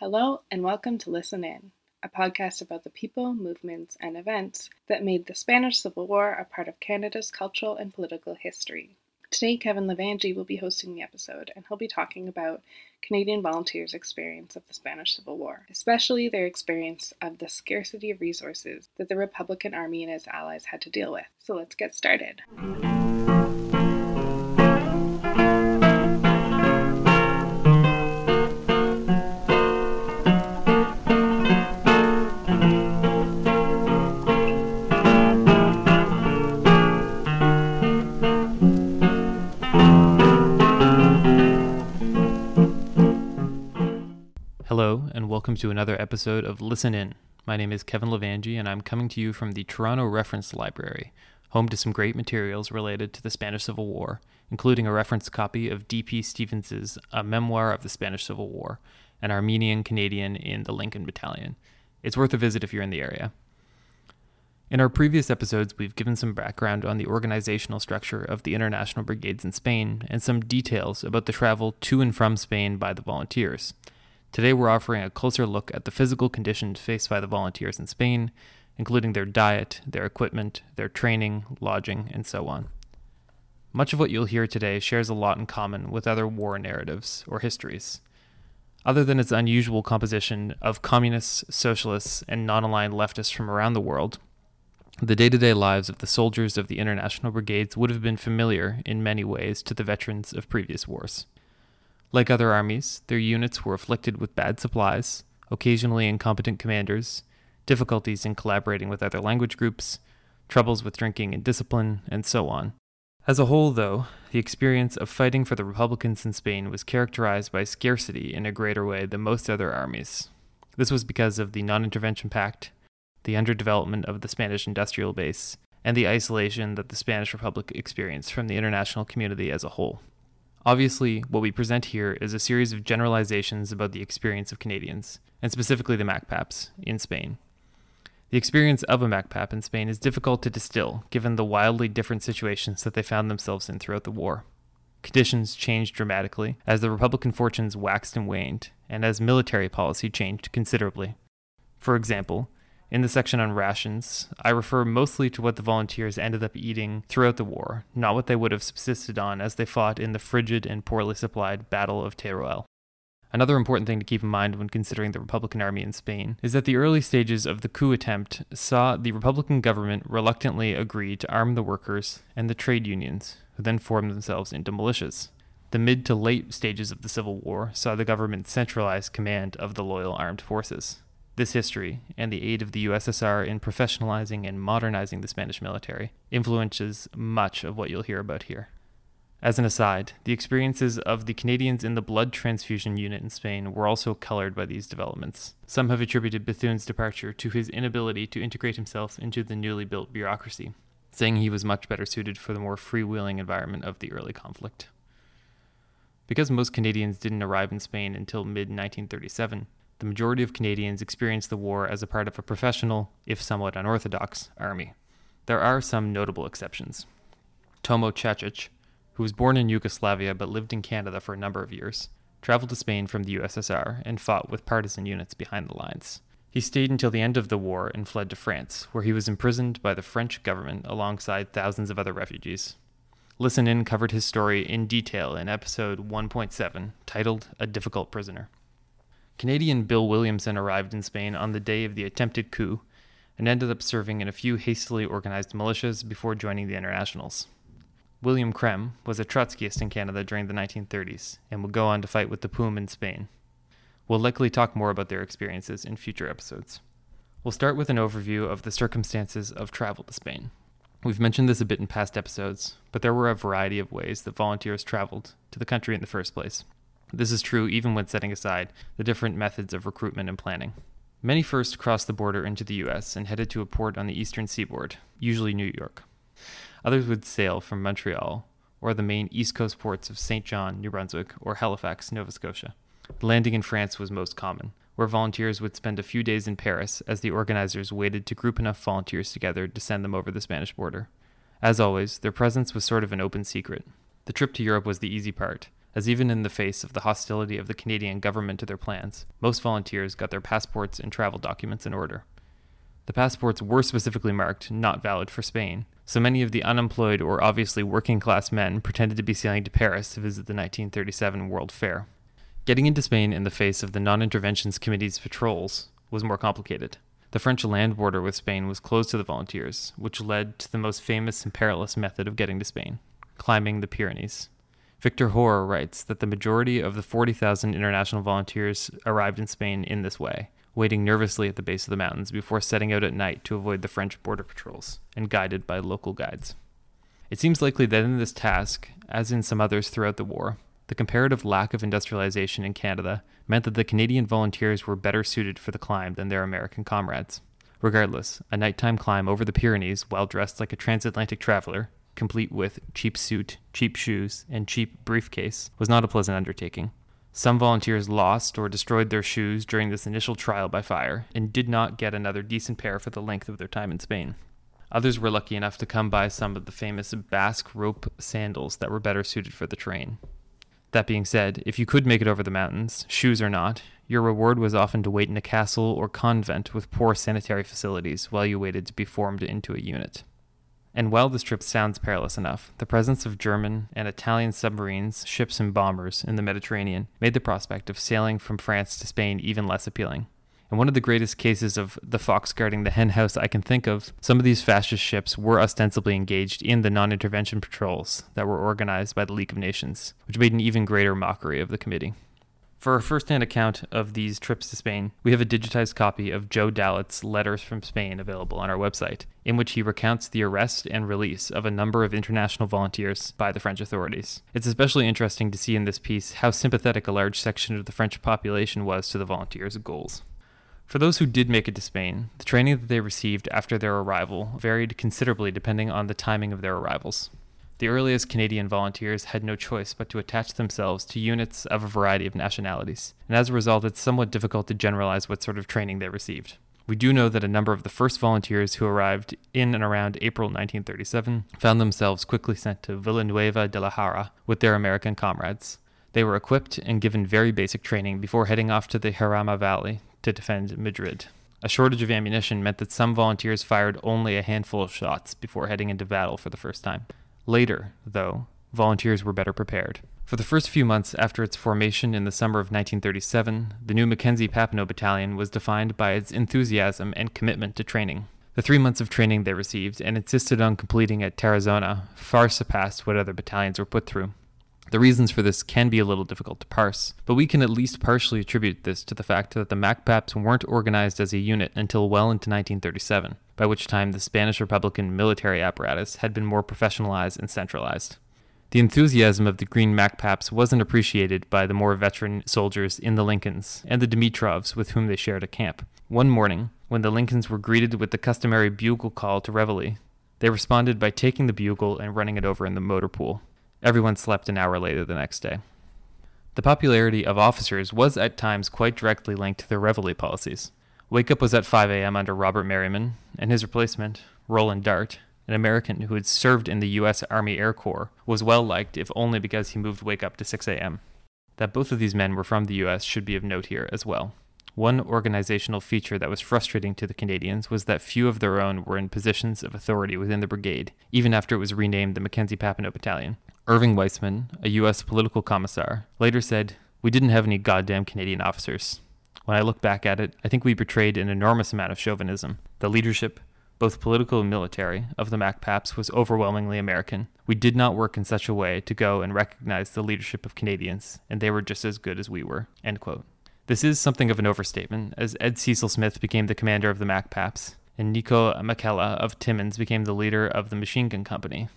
Hello, and welcome to Listen In, a podcast about the people, movements, and events that made the Spanish Civil War a part of Canada's cultural and political history. Today, Kevin Levangie will be hosting the episode, and he'll be talking about Canadian volunteers' experience of the Spanish Civil War, especially their experience of the scarcity of resources that the Republican Army and its allies had to deal with. So let's get started. Hello, and welcome to another episode of Listen In. My name is Kevin Levangie, and I'm coming to you from the Toronto Reference Library, home to some great materials related to the Spanish Civil War, including a reference copy of D.P. Stevens's A Memoir of the Spanish Civil War, an Armenian Canadian in the Lincoln Battalion. It's worth a visit if you're in the area. In our previous episodes, we've given some background on the organizational structure of the international brigades in Spain and some details about the travel to and from Spain by the volunteers. Today, we're offering a closer look at the physical conditions faced by the volunteers in Spain, including their diet, their equipment, their training, lodging, and so on. Much of what you'll hear today shares a lot in common with other war narratives or histories. Other than its unusual composition of communists, socialists, and non aligned leftists from around the world, the day to day lives of the soldiers of the international brigades would have been familiar in many ways to the veterans of previous wars. Like other armies, their units were afflicted with bad supplies, occasionally incompetent commanders, difficulties in collaborating with other language groups, troubles with drinking and discipline, and so on. As a whole, though, the experience of fighting for the Republicans in Spain was characterized by scarcity in a greater way than most other armies. This was because of the Non Intervention Pact, the underdevelopment of the Spanish industrial base, and the isolation that the Spanish Republic experienced from the international community as a whole. Obviously, what we present here is a series of generalizations about the experience of Canadians, and specifically the MACPAPs, in Spain. The experience of a MACPAP in Spain is difficult to distill, given the wildly different situations that they found themselves in throughout the war. Conditions changed dramatically as the Republican fortunes waxed and waned, and as military policy changed considerably. For example, in the section on rations, I refer mostly to what the volunteers ended up eating throughout the war, not what they would have subsisted on as they fought in the frigid and poorly supplied Battle of Teruel. Another important thing to keep in mind when considering the Republican Army in Spain is that the early stages of the coup attempt saw the Republican government reluctantly agree to arm the workers and the trade unions, who then formed themselves into militias. The mid to late stages of the Civil War saw the government centralize command of the loyal armed forces. This history, and the aid of the USSR in professionalizing and modernizing the Spanish military, influences much of what you'll hear about here. As an aside, the experiences of the Canadians in the blood transfusion unit in Spain were also colored by these developments. Some have attributed Bethune's departure to his inability to integrate himself into the newly built bureaucracy, saying he was much better suited for the more freewheeling environment of the early conflict. Because most Canadians didn't arrive in Spain until mid 1937, the majority of Canadians experienced the war as a part of a professional, if somewhat unorthodox, army. There are some notable exceptions. Tomo Chacic, who was born in Yugoslavia but lived in Canada for a number of years, traveled to Spain from the USSR and fought with partisan units behind the lines. He stayed until the end of the war and fled to France, where he was imprisoned by the French government alongside thousands of other refugees. Listen In covered his story in detail in episode 1.7, titled A Difficult Prisoner. Canadian Bill Williamson arrived in Spain on the day of the attempted coup and ended up serving in a few hastily organized militias before joining the Internationals. William Krehm was a Trotskyist in Canada during the 1930s and would go on to fight with the POUM in Spain. We'll likely talk more about their experiences in future episodes. We'll start with an overview of the circumstances of travel to Spain. We've mentioned this a bit in past episodes, but there were a variety of ways that volunteers traveled to the country in the first place. This is true even when setting aside the different methods of recruitment and planning. Many first crossed the border into the US and headed to a port on the eastern seaboard, usually New York. Others would sail from Montreal or the main east coast ports of St. John, New Brunswick, or Halifax, Nova Scotia. Landing in France was most common, where volunteers would spend a few days in Paris as the organizers waited to group enough volunteers together to send them over the Spanish border. As always, their presence was sort of an open secret. The trip to Europe was the easy part, as even in the face of the hostility of the Canadian government to their plans, most volunteers got their passports and travel documents in order. The passports were specifically marked not valid for Spain, so many of the unemployed or obviously working class men pretended to be sailing to Paris to visit the 1937 World Fair. Getting into Spain in the face of the Non Interventions Committee's patrols was more complicated. The French land border with Spain was closed to the volunteers, which led to the most famous and perilous method of getting to Spain climbing the Pyrenees. Victor Hoar writes that the majority of the 40,000 international volunteers arrived in Spain in this way, waiting nervously at the base of the mountains before setting out at night to avoid the French border patrols, and guided by local guides. It seems likely that in this task, as in some others throughout the war, the comparative lack of industrialization in Canada meant that the Canadian volunteers were better suited for the climb than their American comrades. Regardless, a nighttime climb over the Pyrenees well dressed like a transatlantic traveler, complete with cheap suit, cheap shoes, and cheap briefcase, was not a pleasant undertaking. Some volunteers lost or destroyed their shoes during this initial trial by fire and did not get another decent pair for the length of their time in Spain. Others were lucky enough to come by some of the famous Basque rope sandals that were better suited for the terrain. That being said, if you could make it over the mountains, shoes or not, your reward was often to wait in a castle or convent with poor sanitary facilities while you waited to be formed into a unit. And while this trip sounds perilous enough, the presence of German and Italian submarines, ships, and bombers in the Mediterranean made the prospect of sailing from France to Spain even less appealing. In one of the greatest cases of the fox guarding the hen house I can think of, some of these fascist ships were ostensibly engaged in the non intervention patrols that were organized by the League of Nations, which made an even greater mockery of the committee. For a first hand account of these trips to Spain, we have a digitized copy of Joe Dallet's Letters from Spain available on our website, in which he recounts the arrest and release of a number of international volunteers by the French authorities. It's especially interesting to see in this piece how sympathetic a large section of the French population was to the volunteers' goals. For those who did make it to Spain, the training that they received after their arrival varied considerably depending on the timing of their arrivals. The earliest Canadian volunteers had no choice but to attach themselves to units of a variety of nationalities, and as a result, it's somewhat difficult to generalize what sort of training they received. We do know that a number of the first volunteers who arrived in and around April 1937 found themselves quickly sent to Villanueva de la Jara with their American comrades. They were equipped and given very basic training before heading off to the Jarama Valley to defend Madrid. A shortage of ammunition meant that some volunteers fired only a handful of shots before heading into battle for the first time. Later, though, volunteers were better prepared. For the first few months after its formation in the summer of 1937, the new Mackenzie Papineau Battalion was defined by its enthusiasm and commitment to training. The three months of training they received and insisted on completing at Tarazona far surpassed what other battalions were put through. The reasons for this can be a little difficult to parse, but we can at least partially attribute this to the fact that the MacPaps weren't organized as a unit until well into 1937, by which time the Spanish Republican military apparatus had been more professionalized and centralized. The enthusiasm of the Green MacPaps wasn't appreciated by the more veteran soldiers in the Lincolns and the Dimitrovs with whom they shared a camp. One morning, when the Lincolns were greeted with the customary bugle call to reveille, they responded by taking the bugle and running it over in the motor pool. Everyone slept an hour later the next day. The popularity of officers was at times quite directly linked to their reveille policies. Wake up was at 5 a.m. under Robert Merriman, and his replacement, Roland Dart, an American who had served in the U.S. Army Air Corps, was well liked if only because he moved wake up to 6 a.m. That both of these men were from the U.S. should be of note here as well. One organizational feature that was frustrating to the Canadians was that few of their own were in positions of authority within the brigade, even after it was renamed the Mackenzie Papineau Battalion. Irving Weissman, a U.S. political commissar, later said, We didn't have any goddamn Canadian officers. When I look back at it, I think we betrayed an enormous amount of chauvinism. The leadership, both political and military, of the MacPaps was overwhelmingly American. We did not work in such a way to go and recognize the leadership of Canadians, and they were just as good as we were. This is something of an overstatement, as Ed Cecil Smith became the commander of the MacPaps, and Niilo Makela of Timmins became the leader of the machine gun company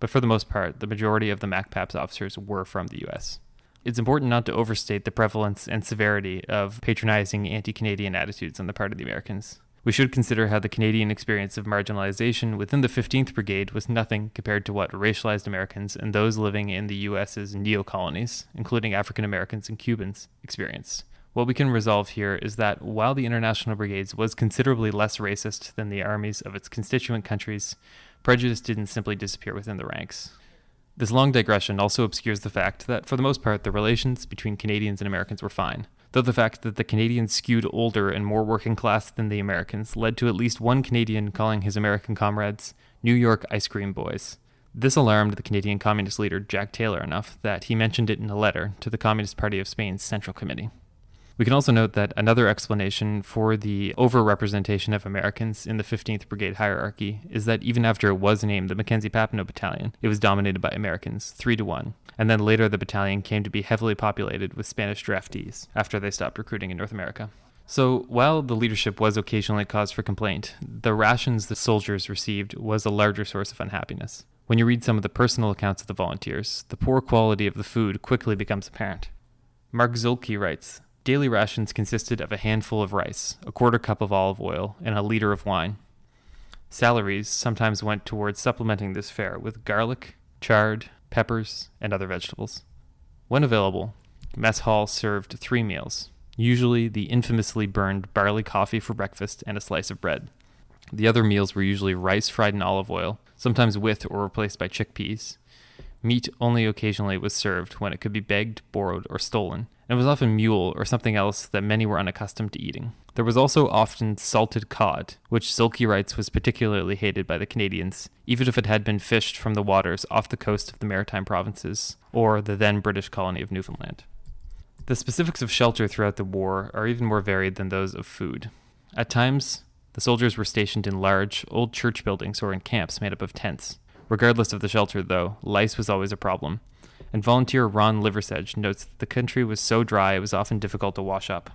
but for the most part, the majority of the MacPaps officers were from the US. It's important not to overstate the prevalence and severity of patronizing anti Canadian attitudes on the part of the Americans. We should consider how the Canadian experience of marginalization within the 15th Brigade was nothing compared to what racialized Americans and those living in the US's neo colonies, including African Americans and Cubans, experienced. What we can resolve here is that while the International Brigades was considerably less racist than the armies of its constituent countries, prejudice didn't simply disappear within the ranks. This long digression also obscures the fact that, for the most part, the relations between Canadians and Americans were fine, though the fact that the Canadians skewed older and more working class than the Americans led to at least one Canadian calling his American comrades New York ice cream boys. This alarmed the Canadian Communist leader Jack Taylor enough that he mentioned it in a letter to the Communist Party of Spain's Central Committee. We can also note that another explanation for the overrepresentation of Americans in the 15th Brigade hierarchy is that even after it was named the Mackenzie Papineau Battalion, it was dominated by Americans, 3 to 1. And then later the battalion came to be heavily populated with Spanish draftees after they stopped recruiting in North America. So, while the leadership was occasionally cause for complaint, the rations the soldiers received was a larger source of unhappiness. When you read some of the personal accounts of the volunteers, the poor quality of the food quickly becomes apparent. Mark Zuehlke writes Daily rations consisted of a handful of rice, a quarter cup of olive oil, and a liter of wine. Salaries sometimes went towards supplementing this fare with garlic, chard, peppers, and other vegetables. When available, mess hall served three meals, usually the infamously burned barley coffee for breakfast and a slice of bread. The other meals were usually rice fried in olive oil, sometimes with or replaced by chickpeas. Meat only occasionally was served when it could be begged, borrowed, or stolen, and was often mule or something else that many were unaccustomed to eating. There was also often salted cod, which Zuehlke writes was particularly hated by the Canadians, even if it had been fished from the waters off the coast of the Maritime Provinces or the then British colony of Newfoundland. The specifics of shelter throughout the war are even more varied than those of food. At times, the soldiers were stationed in large, old church buildings or in camps made up of tents. Regardless of the shelter, though, lice was always a problem, and volunteer Ron Liversedge notes that the country was so dry it was often difficult to wash up.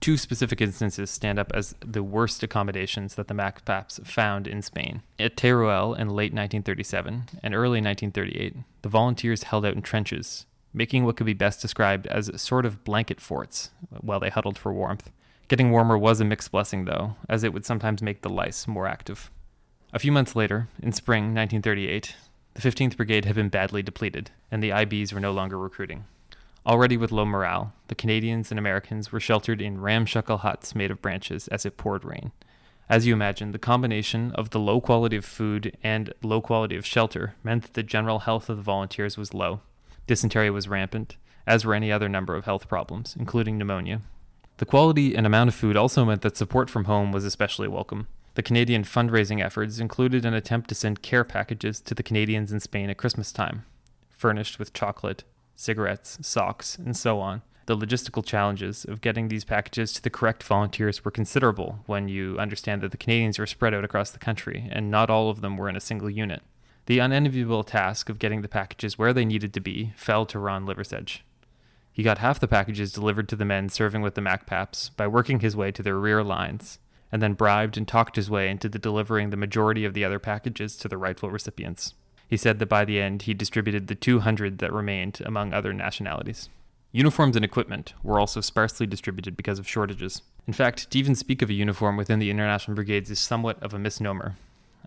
Two specific instances stand up as the worst accommodations that the MacPaps found in Spain. At Teruel in late 1937 and early 1938, the volunteers held out in trenches, making what could be best described as sort of blanket forts while they huddled for warmth. Getting warmer was a mixed blessing, though, as it would sometimes make the lice more active. A few months later, in spring 1938, the 15th Brigade had been badly depleted, and the IBs were no longer recruiting. Already with low morale, the Canadians and Americans were sheltered in ramshackle huts made of branches as it poured rain. As you imagine, the combination of the low quality of food and low quality of shelter meant that the general health of the volunteers was low. Dysentery was rampant, as were any other number of health problems, including pneumonia. The quality and amount of food also meant that support from home was especially welcome. The Canadian fundraising efforts included an attempt to send care packages to the Canadians in Spain at Christmas time, furnished with chocolate, cigarettes, socks, and so on. The logistical challenges of getting these packages to the correct volunteers were considerable when you understand that the Canadians were spread out across the country and not all of them were in a single unit. The unenviable task of getting the packages where they needed to be fell to Ron Liversedge. He got half the packages delivered to the men serving with the MacPaps by working his way to their rear lines, and then bribed and talked his way into the delivering the majority of the other packages to the rightful recipients. He said that by the end he distributed the 200 that remained among other nationalities. Uniforms and equipment were also sparsely distributed because of shortages. In fact, to even speak of a uniform within the International Brigades is somewhat of a misnomer,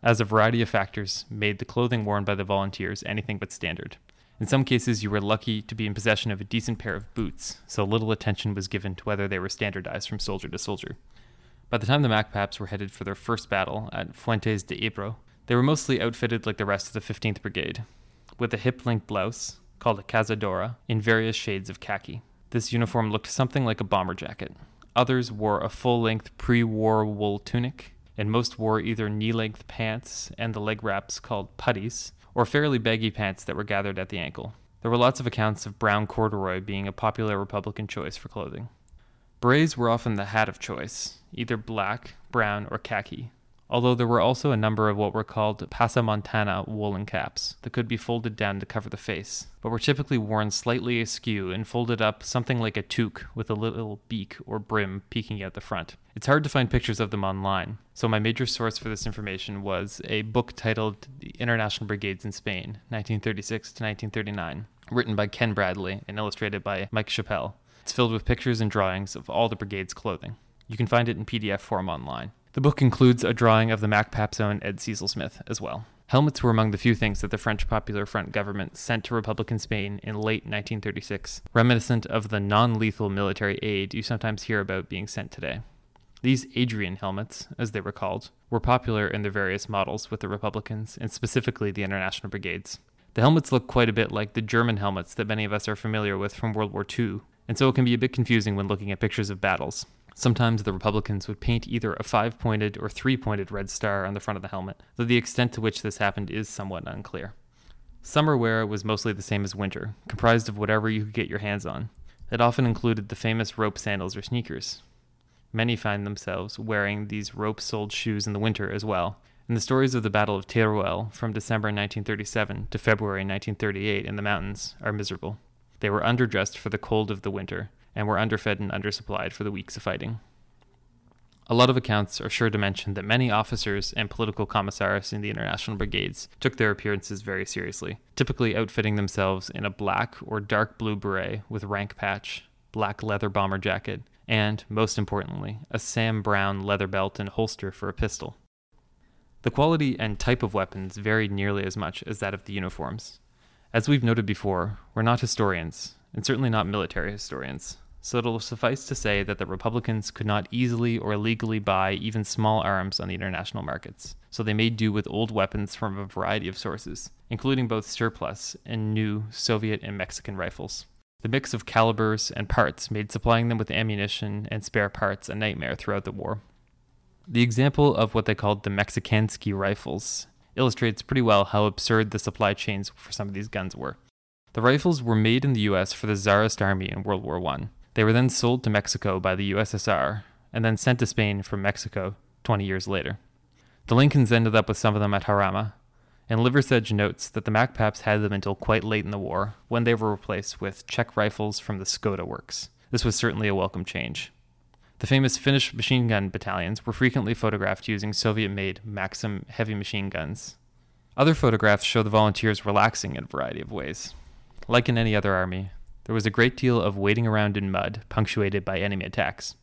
as a variety of factors made the clothing worn by the volunteers anything but standard. In some cases, you were lucky to be in possession of a decent pair of boots, so little attention was given to whether they were standardized from soldier to soldier. By the time the MacPaps were headed for their first battle at Fuentes de Ebro, they were mostly outfitted like the rest of the 15th Brigade, with a hip length blouse, called a cazadora, in various shades of khaki. This uniform looked something like a bomber jacket. Others wore a full length pre war wool tunic, and most wore either knee length pants and the leg wraps called puttees, or fairly baggy pants that were gathered at the ankle. There were lots of accounts of brown corduroy being a popular Republican choice for clothing. Berets were often the hat of choice, either black, brown, or khaki, although there were also a number of what were called passamontana woolen caps that could be folded down to cover the face, but were typically worn slightly askew and folded up something like a toque with a little beak or brim peeking out the front. It's hard to find pictures of them online, so my major source for this information was a book titled The International Brigades in Spain, 1936 to 1939, written by Ken Bradley and illustrated by Mike Chappell. It's filled with pictures and drawings of all the brigade's clothing. You can find it in PDF form online. The book includes a drawing of the MacPap's own Ed Cecil Smith as well. Helmets were among the few things that the French Popular Front government sent to Republican Spain in late 1936, reminiscent of the non lethal military aid you sometimes hear about being sent today. These Adrian helmets, as they were called, were popular in their various models with the Republicans and specifically the International Brigades. The helmets look quite a bit like the German helmets that many of us are familiar with from World War II, and so it can be a bit confusing when looking at pictures of battles. Sometimes the Republicans would paint either a five pointed or three pointed red star on the front of the helmet, though the extent to which this happened is somewhat unclear. Summer wear was mostly the same as winter, comprised of whatever you could get your hands on. It often included the famous rope sandals or sneakers. Many find themselves wearing these rope soled shoes in the winter as well. And the stories of the Battle of Teruel from December 1937 to February 1938 in the mountains are miserable. They were underdressed for the cold of the winter and were underfed and undersupplied for the weeks of fighting. A lot of accounts are sure to mention that many officers and political commissars in the international brigades took their appearances very seriously, typically outfitting themselves in a black or dark blue beret with rank patch, black leather bomber jacket, and, most importantly, a Sam Browne leather belt and holster for a pistol. The quality and type of weapons varied nearly as much as that of the uniforms. As we've noted before, we're not historians, and certainly not military historians, so it'll suffice to say that the Republicans could not easily or legally buy even small arms on the international markets, so they made do with old weapons from a variety of sources, including both surplus and new Soviet and Mexican rifles. The mix of calibers and parts made supplying them with ammunition and spare parts a nightmare throughout the war. The example of what they called the Mexikansky rifles illustrates pretty well how absurd the supply chains for some of these guns were. The rifles were made in the US for the Tsarist army in World War I they were then sold to Mexico by the USSR and then sent to Spain from Mexico 20 years later. The Lincolns ended up with some of them at Jarama, and Liversedge notes that the MacPaps had them until quite late in the war, when they were replaced with Czech rifles from the Skoda works. This was certainly a welcome change. The famous Finnish machine gun battalions were frequently photographed using Soviet made Maxim heavy machine guns. Other photographs show the volunteers relaxing in a variety of ways. Like in any other army, there was a great deal of wading around in mud, punctuated by enemy attacks.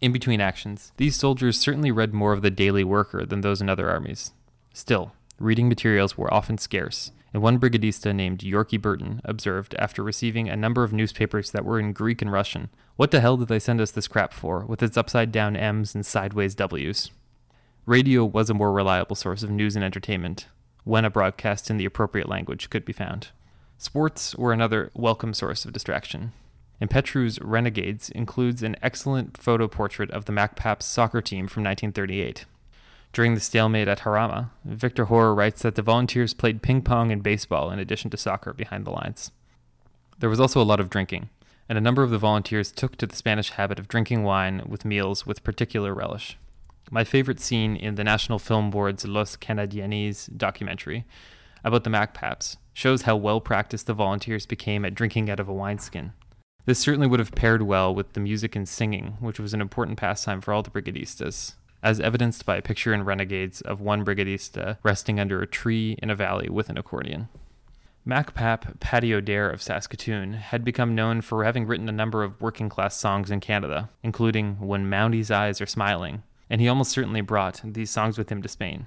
In between actions, these soldiers certainly read more of the Daily Worker than those in other armies. Still, reading materials were often scarce, and one brigadista named Yorkie Burton observed after receiving a number of newspapers that were in Greek and Russian, What the hell did they send us this crap for, with its upside down M's and sideways W's? Radio was a more reliable source of news and entertainment, when a broadcast in the appropriate language could be found. Sports were another welcome source of distraction. And Petrou's Renegades includes an excellent photo portrait of the MacPaps soccer team from 1938. During the stalemate at Jarama, Victor Hoar writes that the volunteers played ping pong and baseball in addition to soccer behind the lines. There was also a lot of drinking, and a number of the volunteers took to the Spanish habit of drinking wine with meals with particular relish. My favorite scene in the National Film Board's Los Canadienses documentary about the MacPaps shows how well practiced the volunteers became at drinking out of a wineskin. This certainly would have paired well with the music and singing, which was an important pastime for all the brigadistas, as evidenced by a picture in Renegades of one brigadista resting under a tree in a valley with an accordion. MacPap Paddy O'Dare of Saskatoon had become known for having written a number of working class songs in Canada, including When Mounties Eyes Are Smiling, and he almost certainly brought these songs with him to Spain.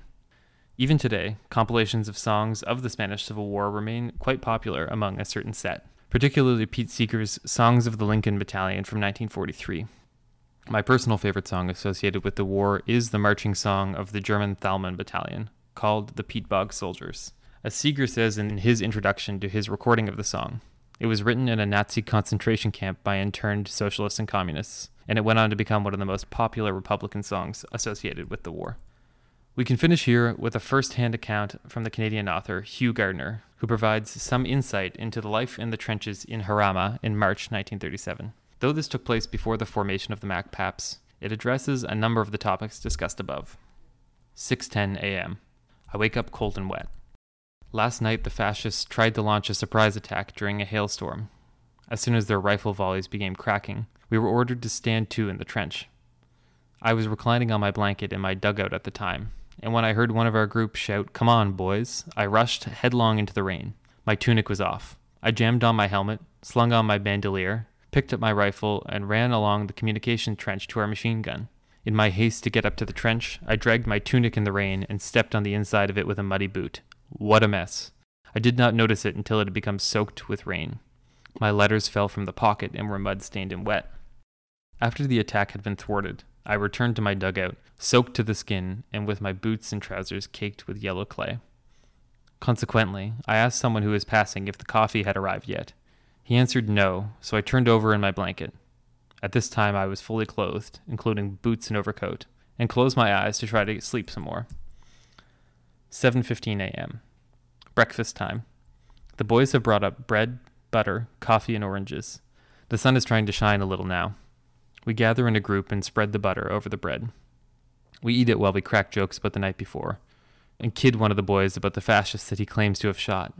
Even today, compilations of songs of the Spanish Civil War remain quite popular among a certain set, particularly Pete Seeger's Songs of the Lincoln Battalion from 1943. My personal favorite song associated with the war is the marching song of the German Thalmann Battalion, called the Peat Bog Soldiers. As Seeger says in his introduction to his recording of the song, it was written in a Nazi concentration camp by interned socialists and communists, and it went on to become one of the most popular Republican songs associated with the war. We can finish here with a first hand account from the Canadian author Hugh Garner, who provides some insight into the life in the trenches in Jarama in March 1937. Though this took place before the formation of the MacPaps, it addresses a number of the topics discussed above. 6:10 a.m. I wake up cold and wet. Last night the fascists tried to launch a surprise attack during a hailstorm. As soon as their rifle volleys began cracking, we were ordered to stand to in the trench. I was reclining on my blanket in my dugout at the time, and when I heard one of our group shout, Come on, boys, I rushed headlong into the rain. My tunic was off. I jammed on my helmet, slung on my bandolier, picked up my rifle, and ran along the communication trench to our machine gun. In my haste to get up to the trench, I dragged my tunic in the rain and stepped on the inside of it with a muddy boot. What a mess! I did not notice it until it had become soaked with rain. My letters fell from the pocket and were mud stained and wet. After the attack had been thwarted, I returned to my dugout, soaked to the skin and with my boots and trousers caked with yellow clay. Consequently, I asked someone who was passing if the coffee had arrived yet. He answered no, so I turned over in my blanket. At this time, I was fully clothed, including boots and overcoat, and closed my eyes to try to sleep some more. 7:15 a.m. Breakfast time. The boys have brought up bread, butter, coffee, and oranges. The sun is trying to shine a little now. We gather in a group and spread the butter over the bread. We eat it while we crack jokes about the night before, and kid one of the boys about the fascist that he claims to have shot.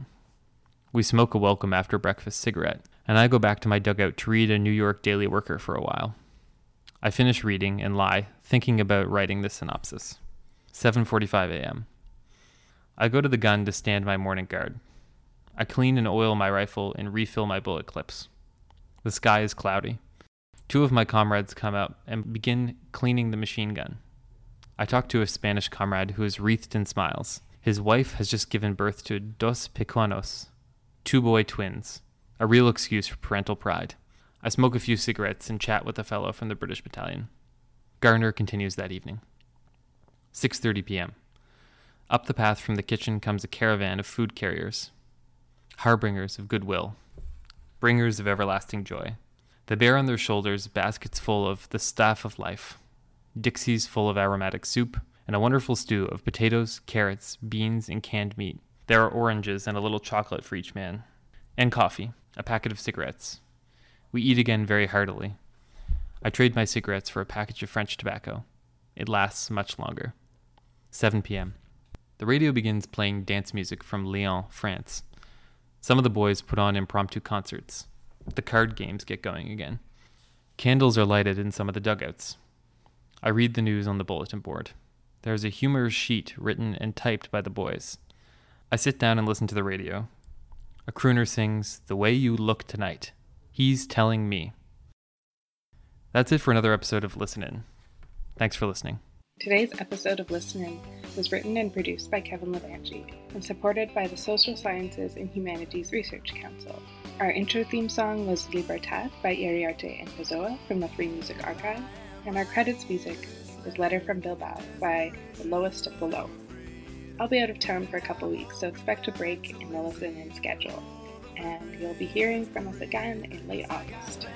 We smoke a welcome after breakfast cigarette, and I go back to my dugout to read a New York Daily Worker for a while. I finish reading and lie, thinking about writing the synopsis. 7:45 a.m. I go to the gun to stand my morning guard. I clean and oil my rifle and refill my bullet clips. The sky is cloudy. Two of my comrades come up and begin cleaning the machine gun. I talk to a Spanish comrade who is wreathed in smiles. His wife has just given birth to dos pequeños, two boy twins, a real excuse for parental pride. I smoke a few cigarettes and chat with a fellow from the British battalion. Garner continues that evening. 6:30 p.m. Up the path from the kitchen comes a caravan of food carriers, harbingers of goodwill, bringers of everlasting joy. They bear on their shoulders baskets full of the staff of life, dixies full of aromatic soup, and a wonderful stew of potatoes, carrots, beans, and canned meat. There are oranges and a little chocolate for each man, and coffee, a packet of cigarettes. We eat again very heartily. I trade my cigarettes for a package of French tobacco. It lasts much longer. 7 p.m. The radio begins playing dance music from Lyon, France. Some of the boys put on impromptu concerts. The card games get going again. Candles are lighted in some of the dugouts. I read the news on the bulletin board. There is a humorous sheet written and typed by the boys. I sit down and listen to the radio. A crooner sings, The Way You Look Tonight. He's telling me. That's it for another episode of Listen In. Thanks for listening. Today's episode of Listen In was written and produced by Kevin Levangie and supported by the Social Sciences and Humanities Research Council. Our intro theme song was Libertad by Iriarte and Pessoa from the Free Music Archive, and our credits music is Letter from Bilbao by The Lowest of the Low. I'll be out of town for a couple weeks, so expect a break in the Listen In schedule, and you'll be hearing from us again in late August.